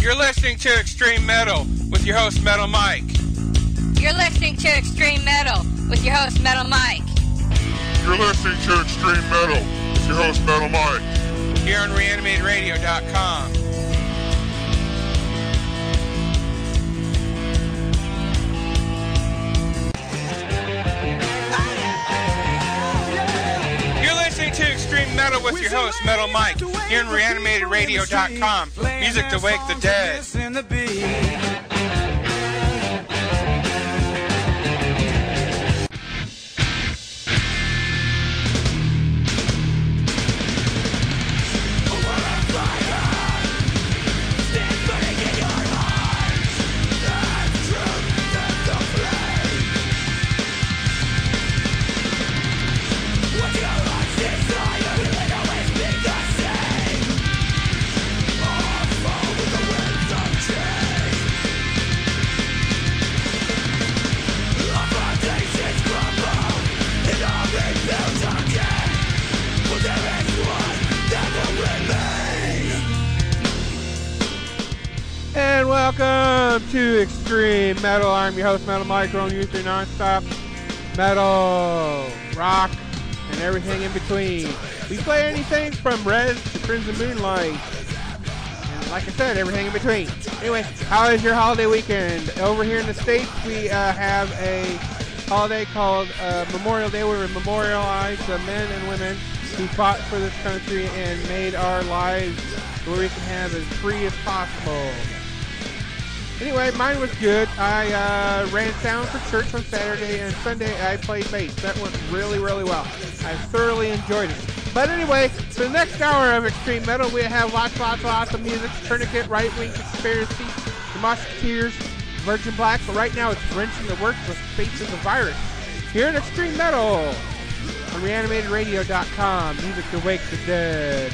You're listening to Extreme Metal with your host, Metal Mike. You're listening to Extreme Metal with your host, Metal Mike. You're listening to Extreme Metal with your host, Metal Mike. Here on ReanimatedRadio.com. with your host, Metal Mike. Here on ReanimatedRadio.com. Music to wake the dead. Metal. I'm your host, Metal Mike, on you through nonstop metal, rock, and everything in between. We play anything from Red to Crimson Moonlight. And like I said, everything in between. Anyway, how is your holiday weekend? Over here in the States, we uh, have a holiday called uh, Memorial Day where we memorialize the men and women who fought for this country and made our lives where we can have as free as possible. Anyway, mine was good. I uh, ran sound for church on Saturday and Sunday I played bass. That went really, really well. I thoroughly enjoyed it. But anyway, for the next hour of Extreme Metal, we have lots, lots, lots of music. Tourniquet, Right Wing Conspiracy, The Musketeers, Virgin Black. But right now it's Wrenching the Works with Faces of the Virus. Here in Extreme Metal on ReanimatedRadio.com. Music to wake the dead.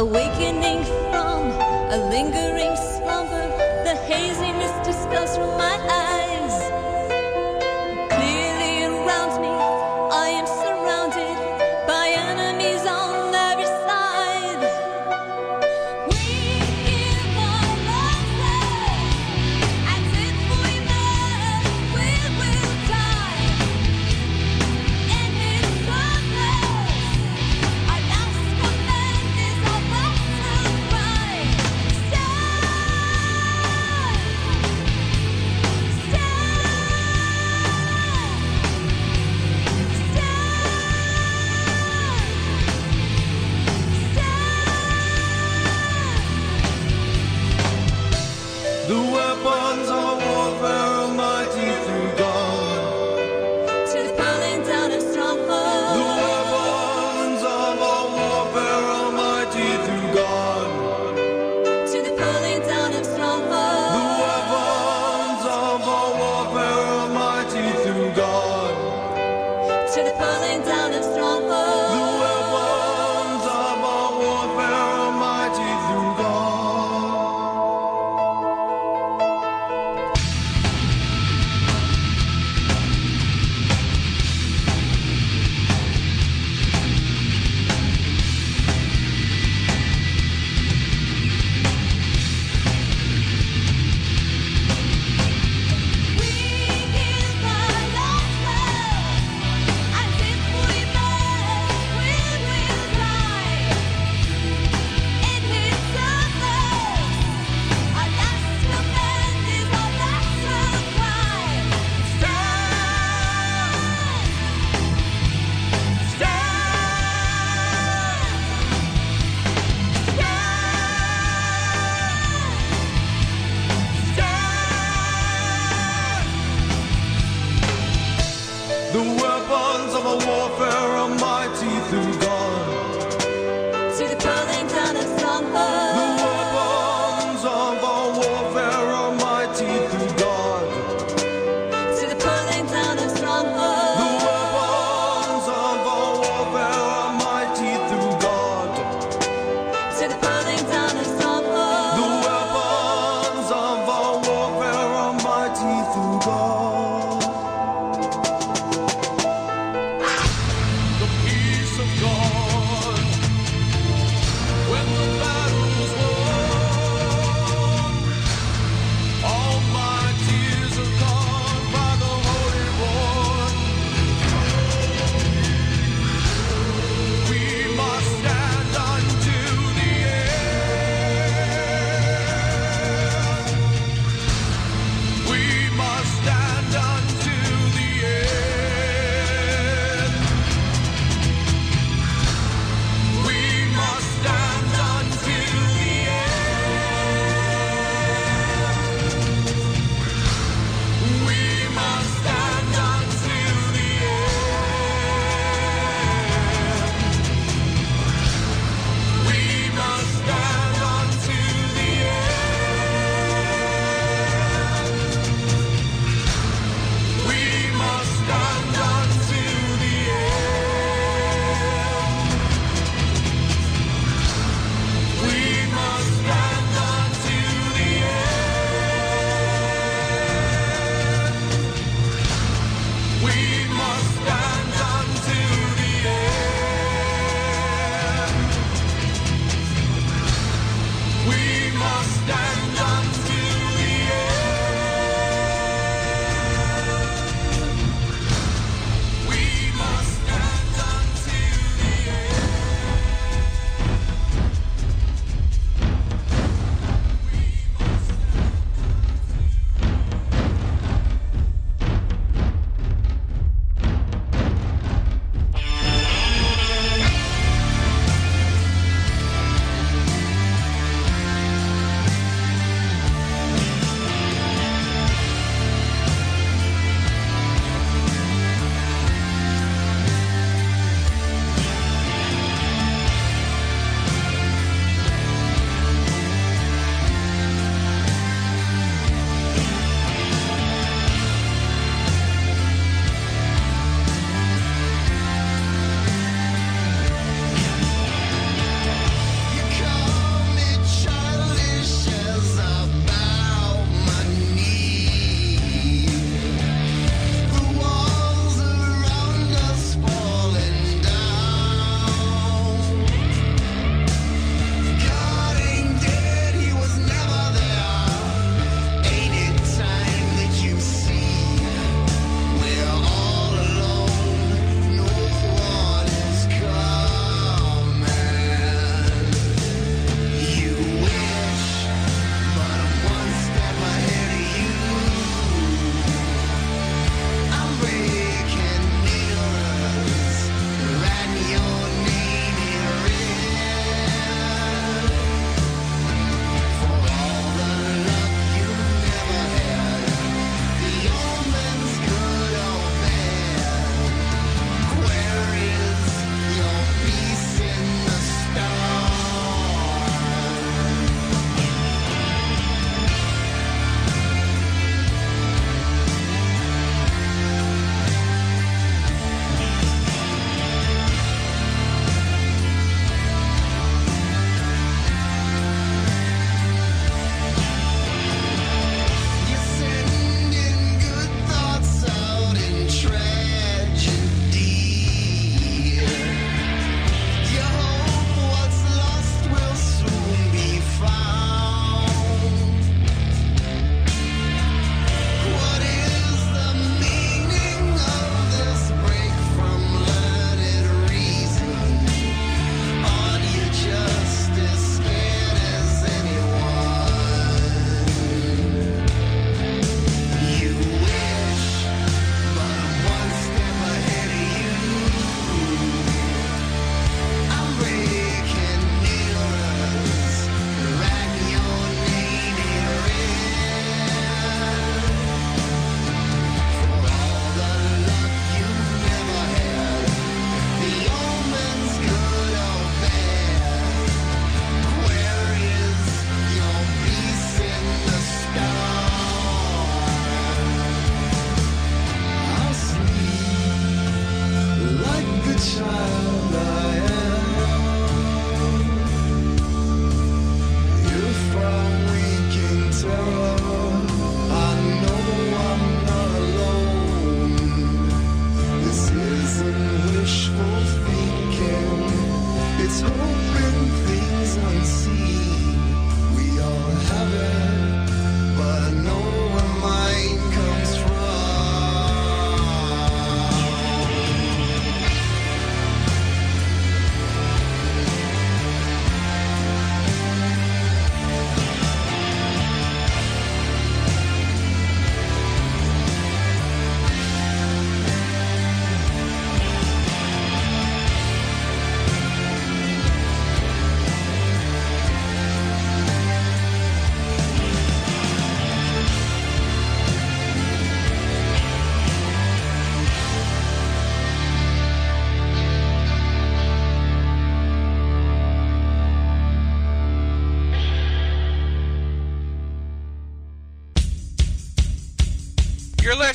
Awakening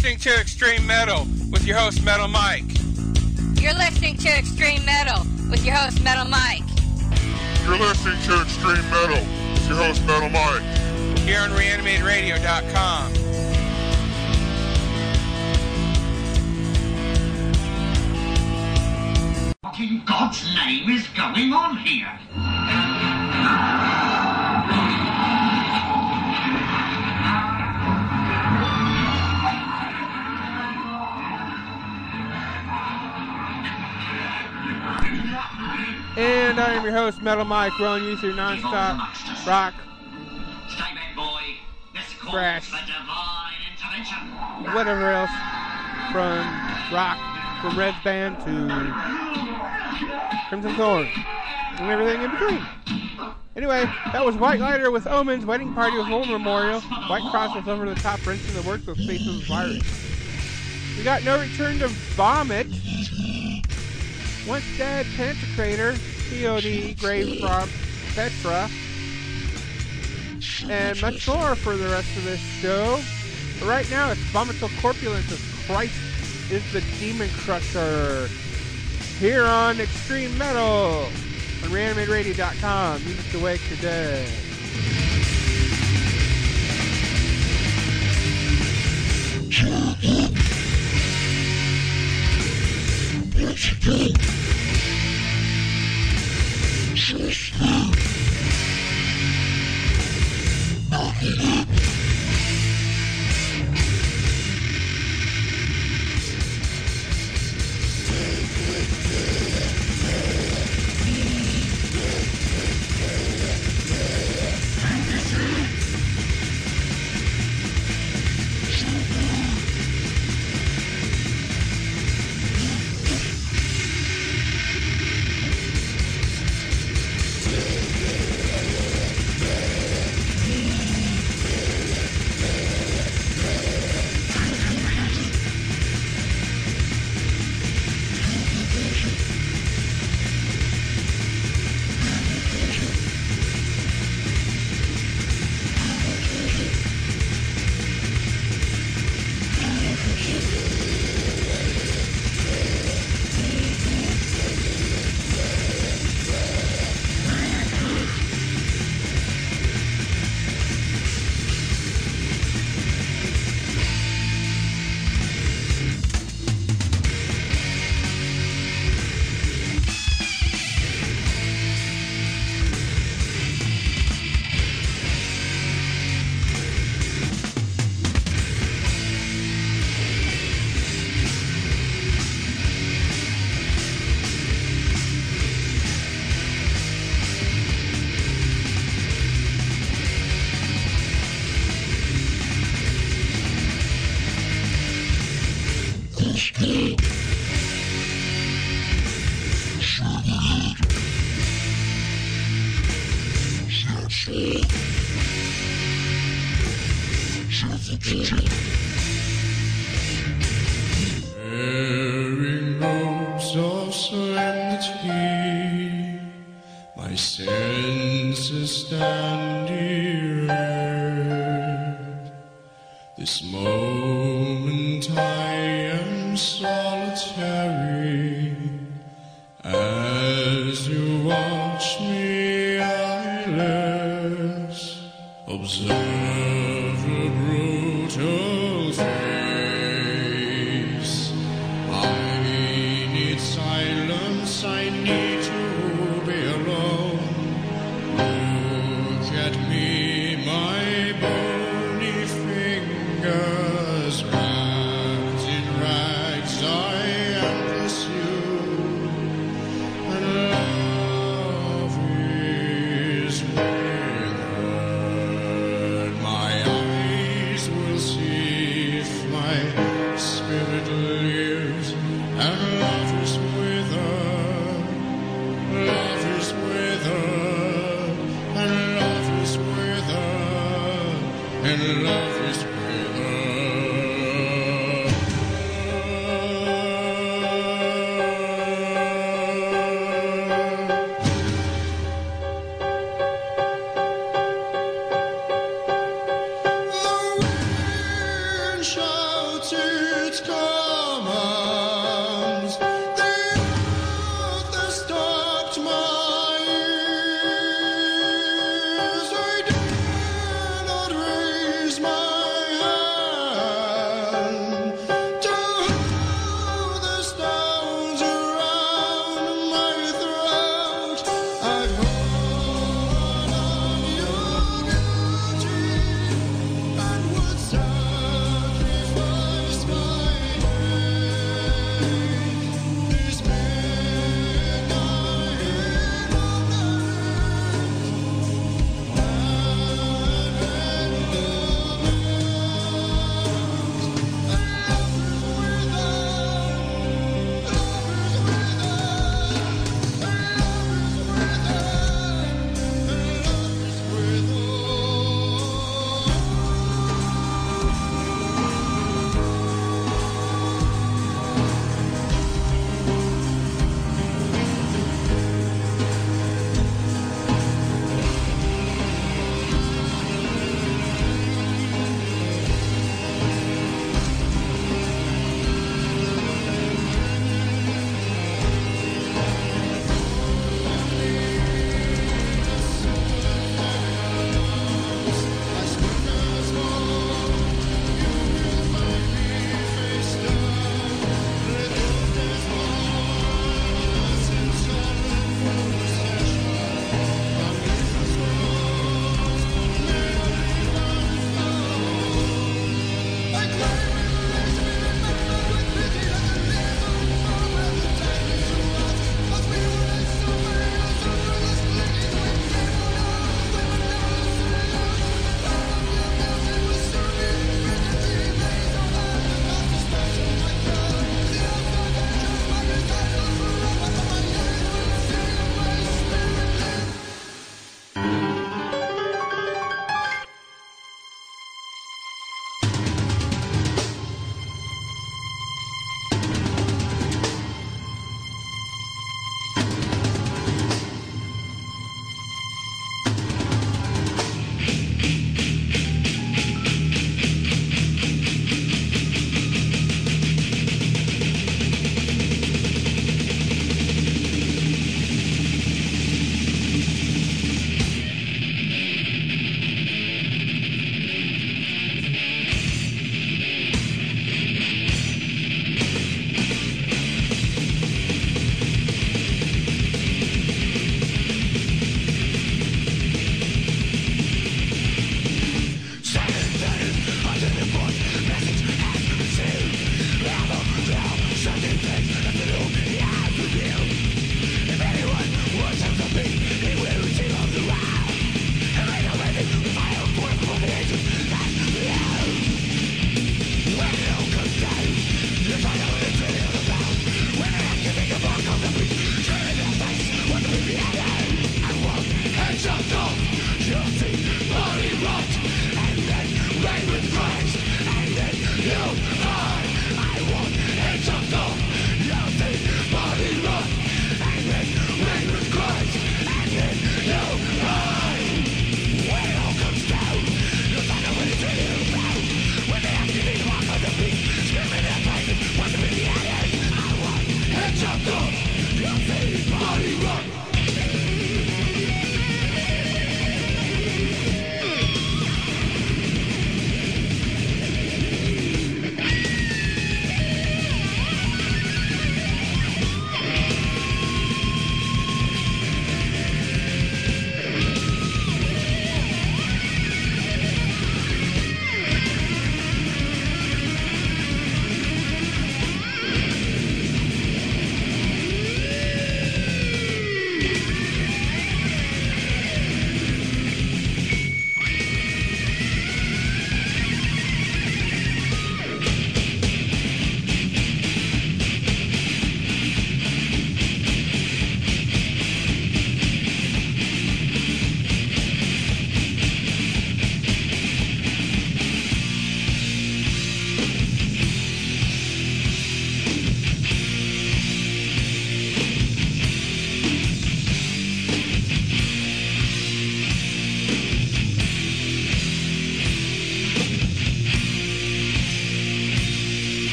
listening to Extreme Metal with your host, Metal Mike. You're listening to Extreme Metal with your host, Metal Mike. You're listening to Extreme Metal with your host, Metal Mike. Here on ReanimatedRadio.com. What in God's name is going on here? And I am your host, Metal Mike, rolling you through nonstop rock, Stay back, boy. This calls Thrash. for divine intervention. whatever else, from rock, from Red Band to Crimson Thorn, and everything in between. Anyway, that was White Lighter with Omens, Wedding Party with War Memorial, White Cross with Over the Top, Wrenching the Works with Faces of Virus. We got No Return to Vomit, Once Dead, Pantocrator, POD, Grave Rob, Petra, and much more for the rest of this show. But right now, it's Vomitorial Corpulence as Christ is the Demon Crusher. Here on Extreme Metal on ReanimatedRadio.com. Music to wake your day. Bearing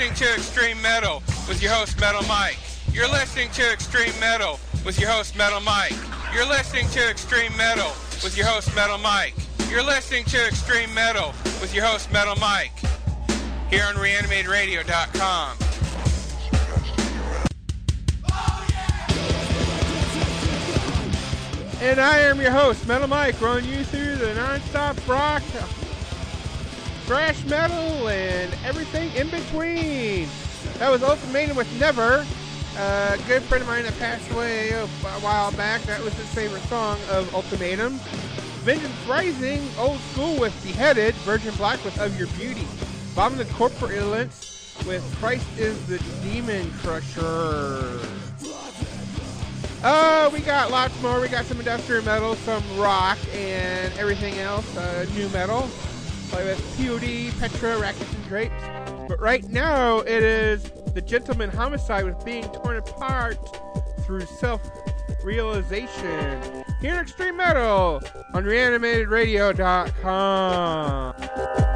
listening to Extreme Metal with your host Metal Mike. You're listening to Extreme Metal with your host Metal Mike. You're listening to Extreme Metal with your host Metal Mike. You're listening to Extreme Metal with your host Metal Mike. Here on ReanimatedRadio.com. And I am your host, Metal Mike, running you through the non-stop rock, thrash metal, and everything in between. That was Ultimatum with Never. Uh, a good friend of mine that passed away a, while back. That was his favorite song of Ultimatum. Vengeance Rising, Old School with Beheaded. Virgin Black with Of Your Beauty. Vomitorial Corpulence with Christ is the Demon Crusher. Uh, we got lots more. We got some industrial metal, some rock, and everything else. Uh, new metal. Play with POD, Petra, Rackets, and Drapes. But right now, it is the gentleman homicide with being torn apart through self realization. Here in Extreme Metal on reanimatedradio.com.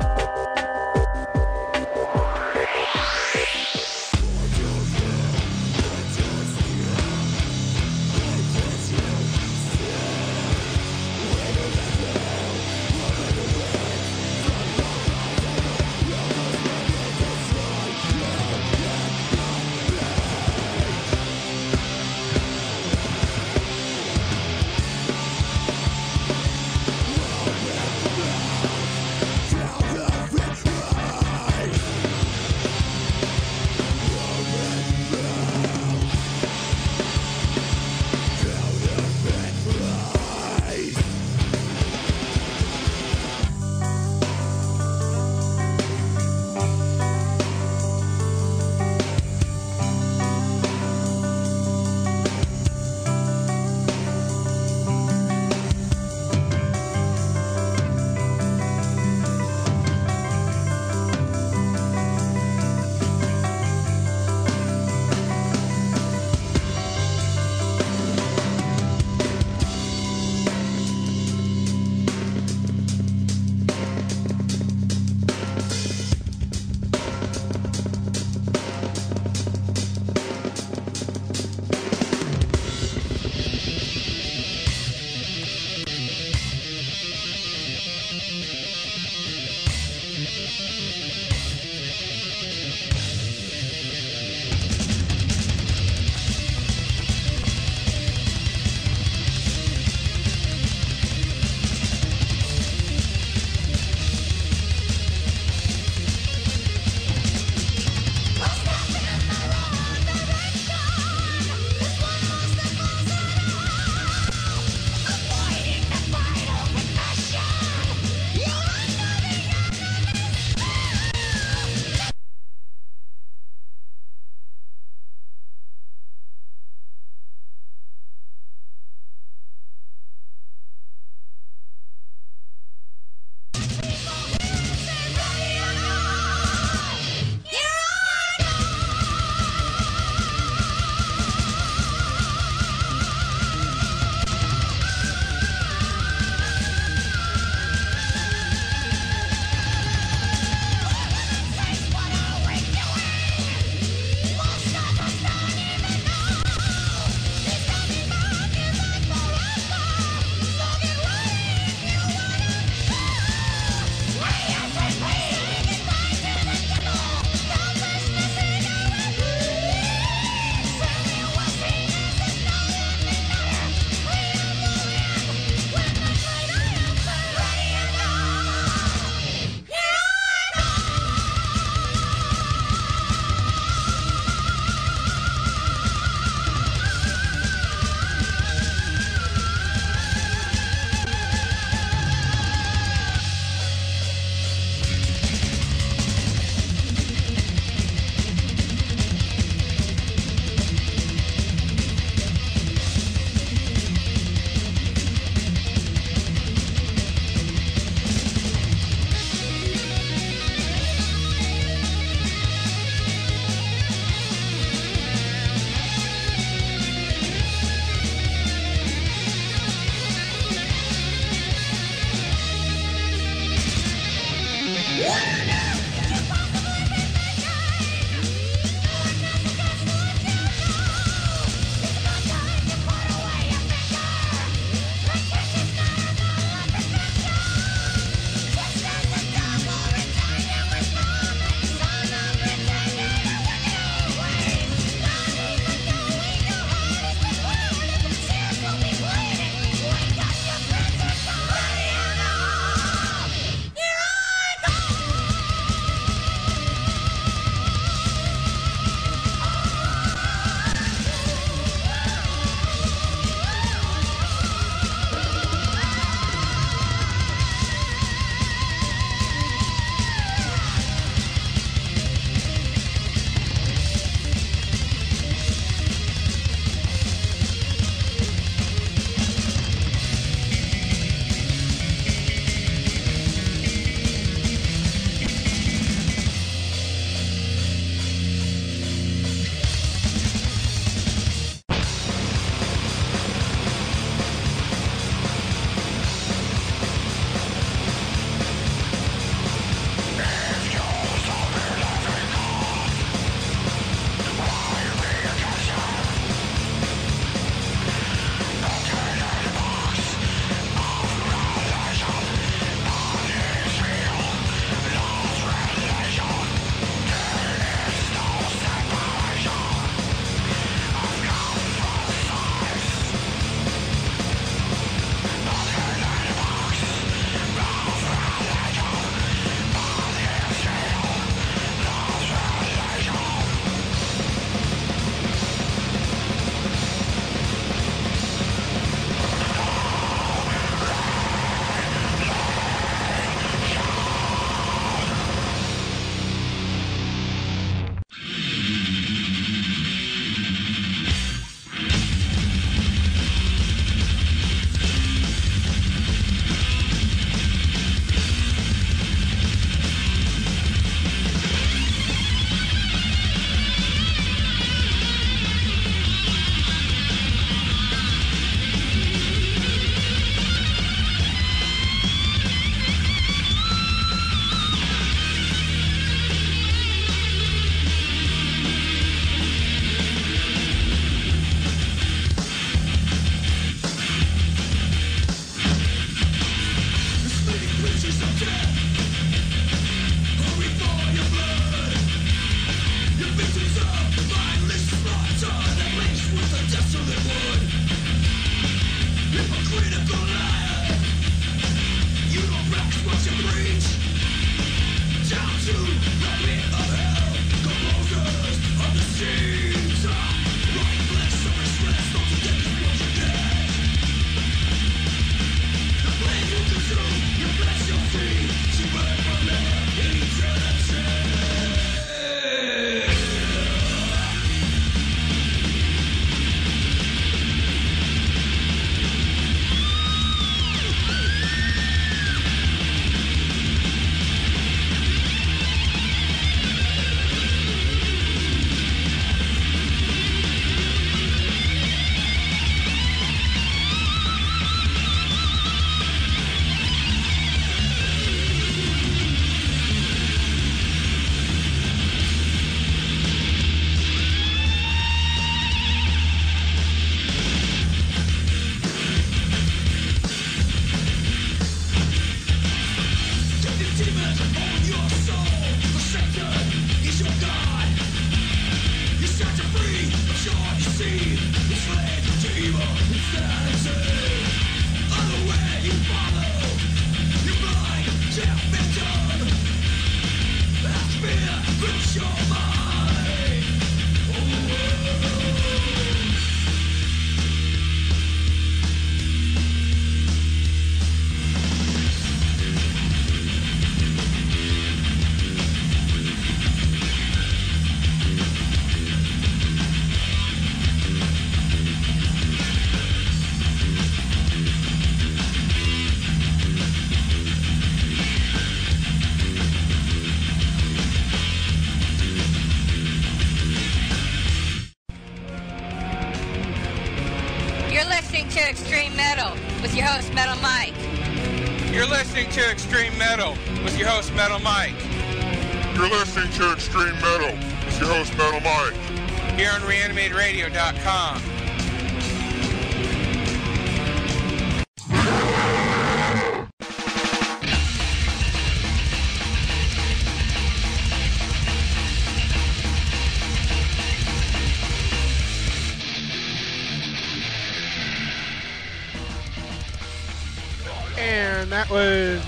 And that was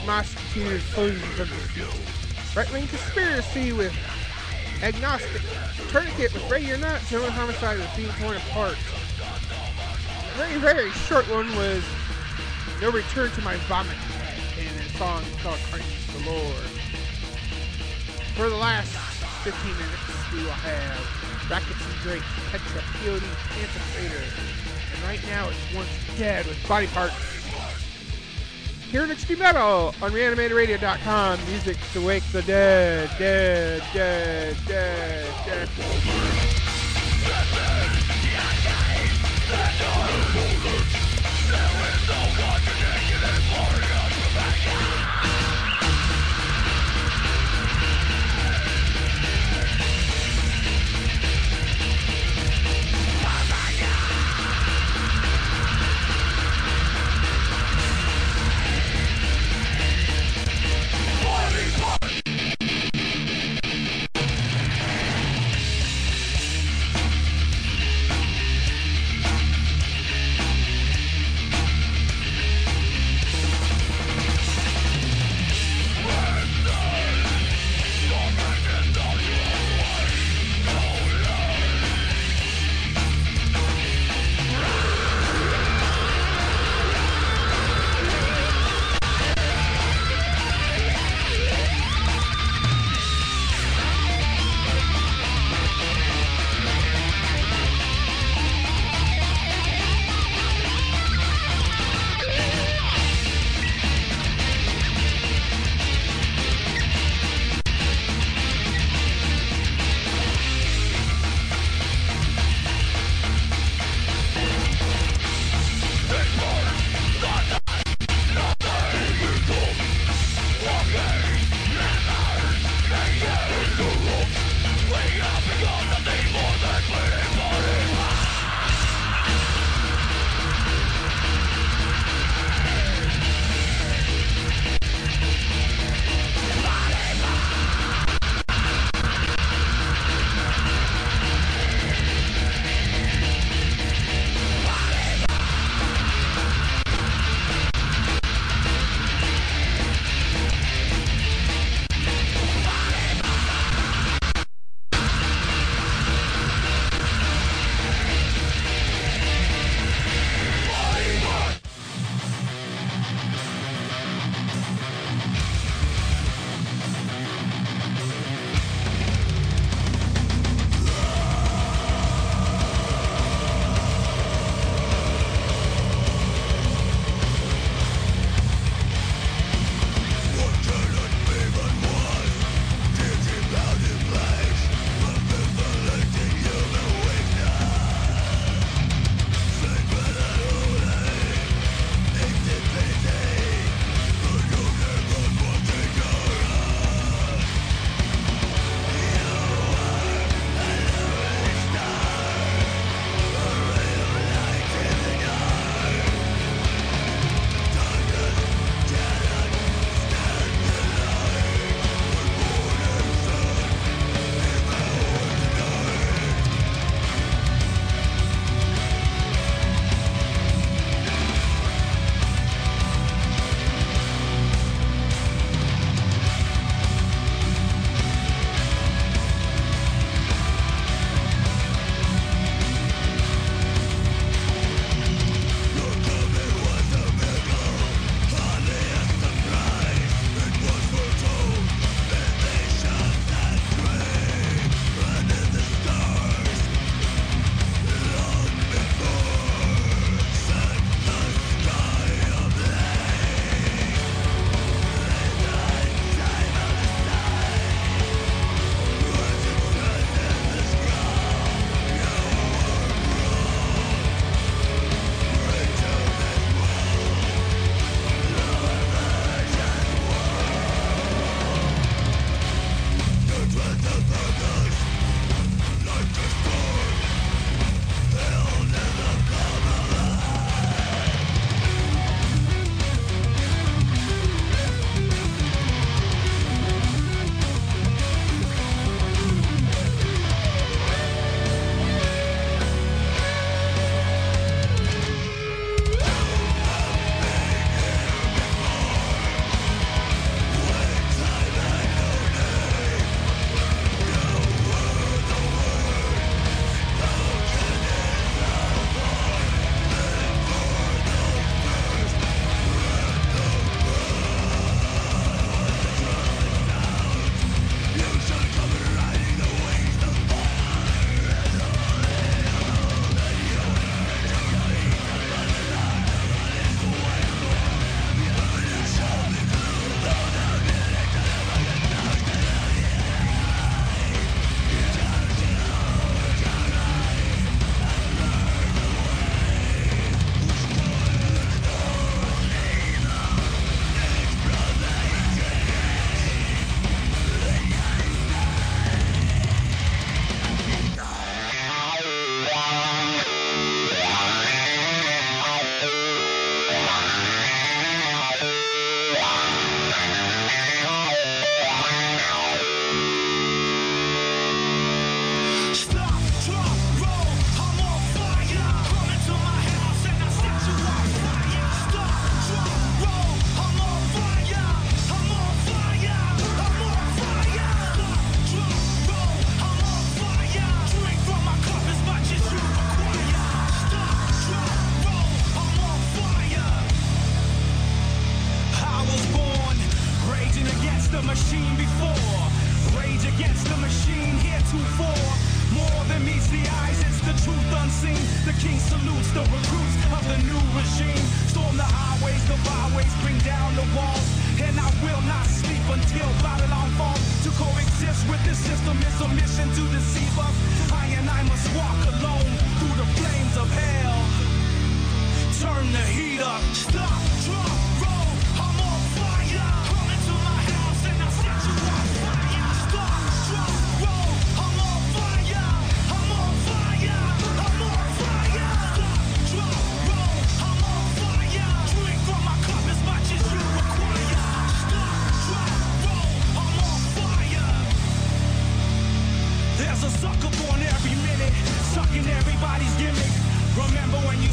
of the Right Wing Conspiracy with Agnostic. Tourniquet with Ray or Not, General Homicide was being torn apart. Very, very short one was No Return to My Vomit. And a song called the Lord. For the last 15 minutes, we will have Rackets and Drapes, Petra, POD, Pantocrator. And right now it's Once Dead with Body Parts. Here in Extreme Metal on reanimatedradio.com. Music to wake the dead, dead, dead, dead, dead.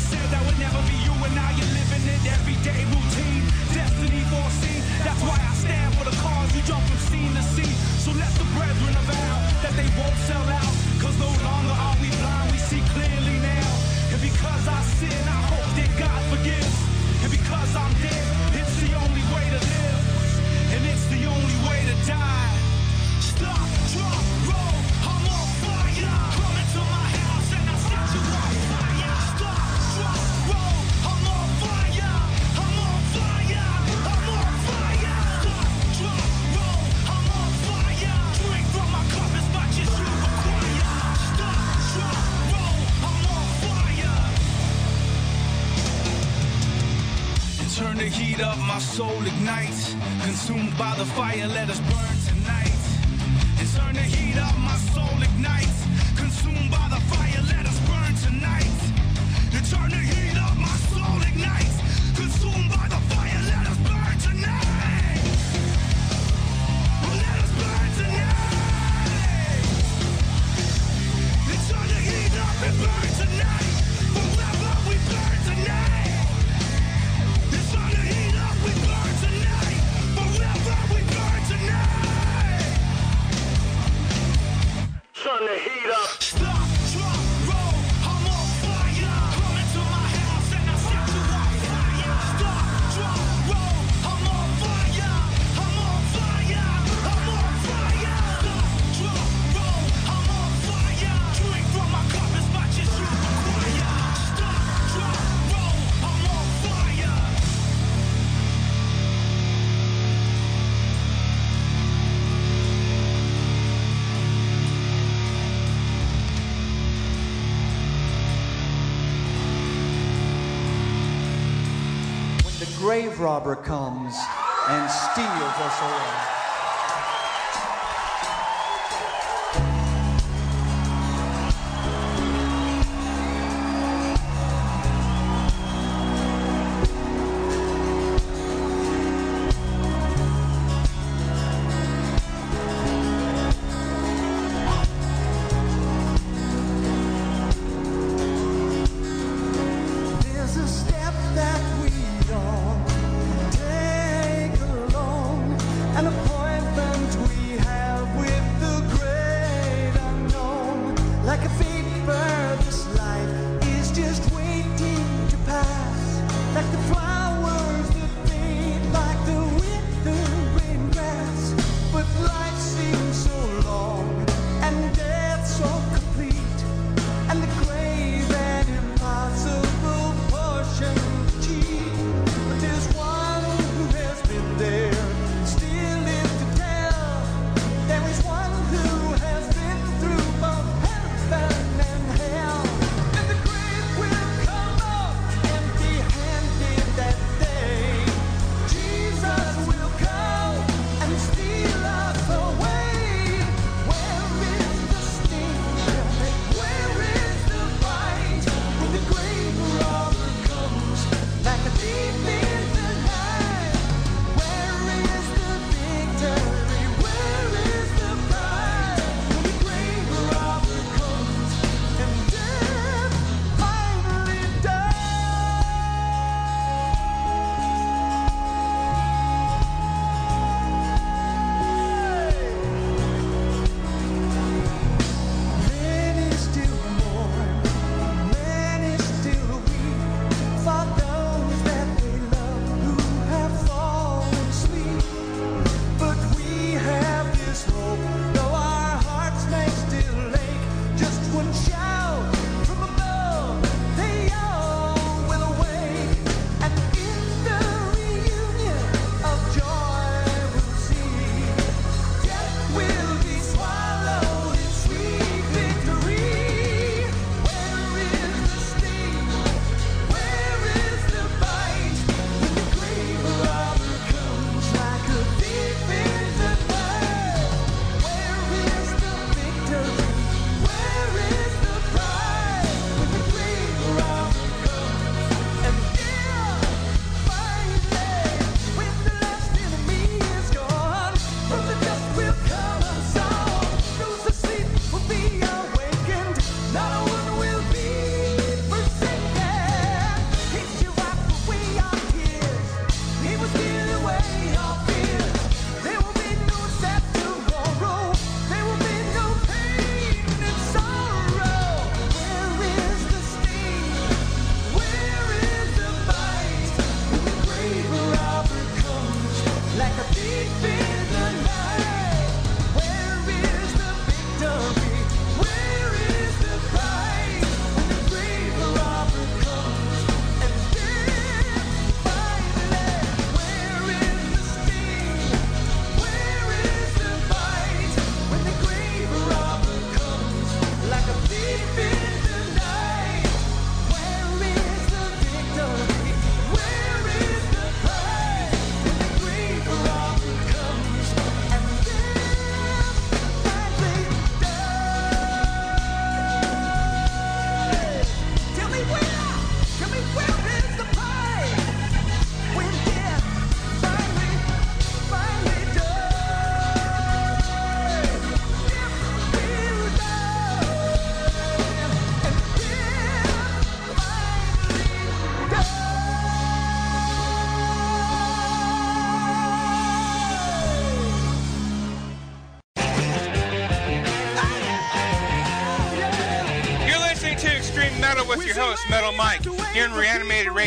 said that would never be you and now you're living it everyday routine. Destiny foreseen, that's why I stand for the cause. You jump from scene to scene. So let the brethren avow that they won't sell out. Cause no longer are we blind, we see clearly now. And because I sin, I hope that God forgives. And because I'm dead, it's the only way to live. And it's the only way to die. soul ignites. Consumed by the fire, let us burn tonight. And turn the heat up, my soul ignites. Consumed by the fire, let us burn tonight. And turn the grave robber comes and steals us away.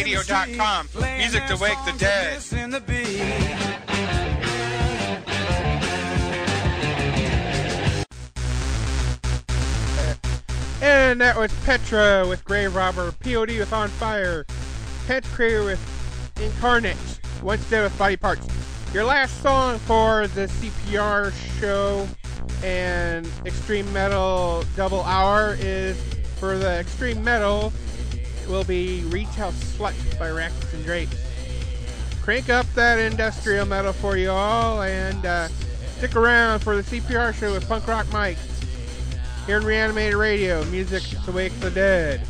ReanimatedRadio.com. Music to wake the dead. And that was Petra with Grave Robber, POD with On Fire, Pantocrator with Incarnate, Once Dead with Body Parts. Your last song for the CPR show and Extreme Metal Double Hour is for the Extreme Metal will be Retail Slut by Rackets and Drapes. Crank up that industrial metal for you all and uh, stick around for the CPR show with Punk Rock Mike. Here in Reanimated Radio, music to wake the dead.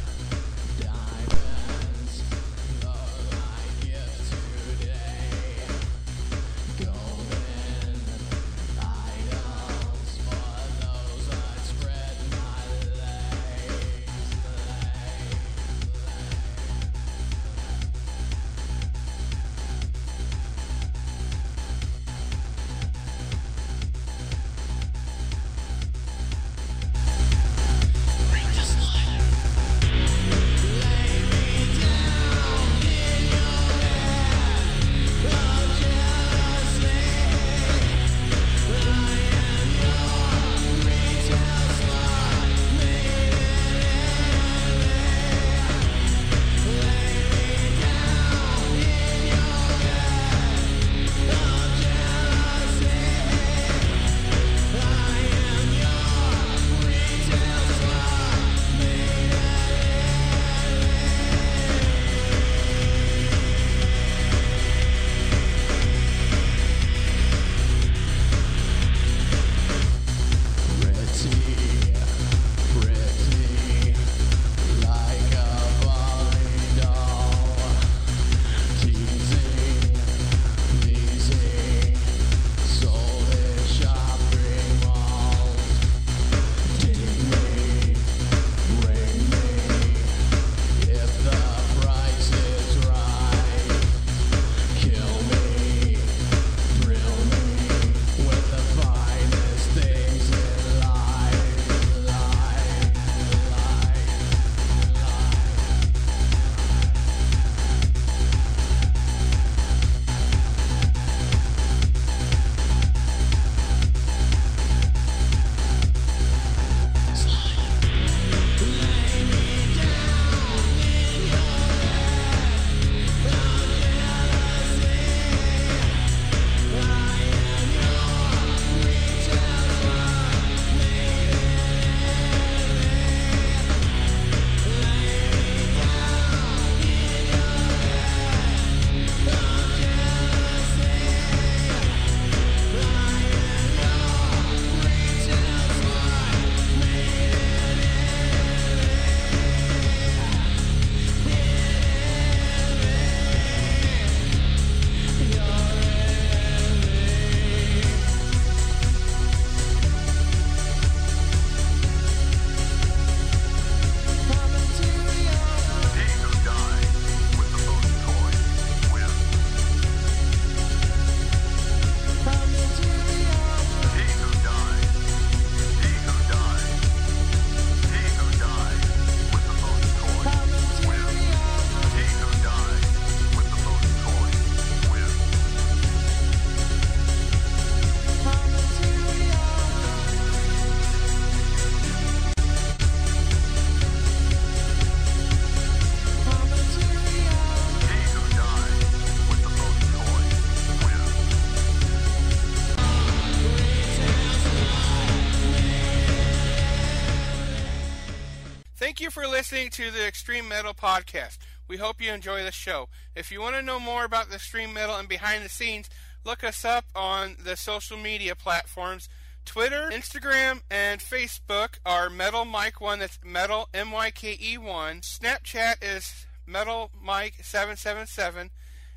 Listening to the Extreme Metal Podcast. We hope you enjoy the show. If you want to know more about the Extreme Metal and behind the scenes, look us up on the social media platforms. Twitter, Instagram, and Facebook are Metal Myke One. That's Metal M Y K E One. Snapchat is Metal Myke Seven Seven Seven,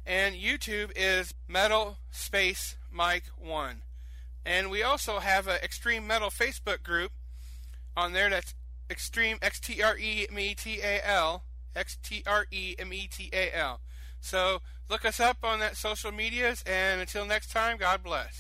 and YouTube is Metal Space Myke One. And we also have an Extreme Metal Facebook group on there. That's Extreme X T R E M E T A L X T R E M E T A L. So look us up on that social medias, and until next time, God bless.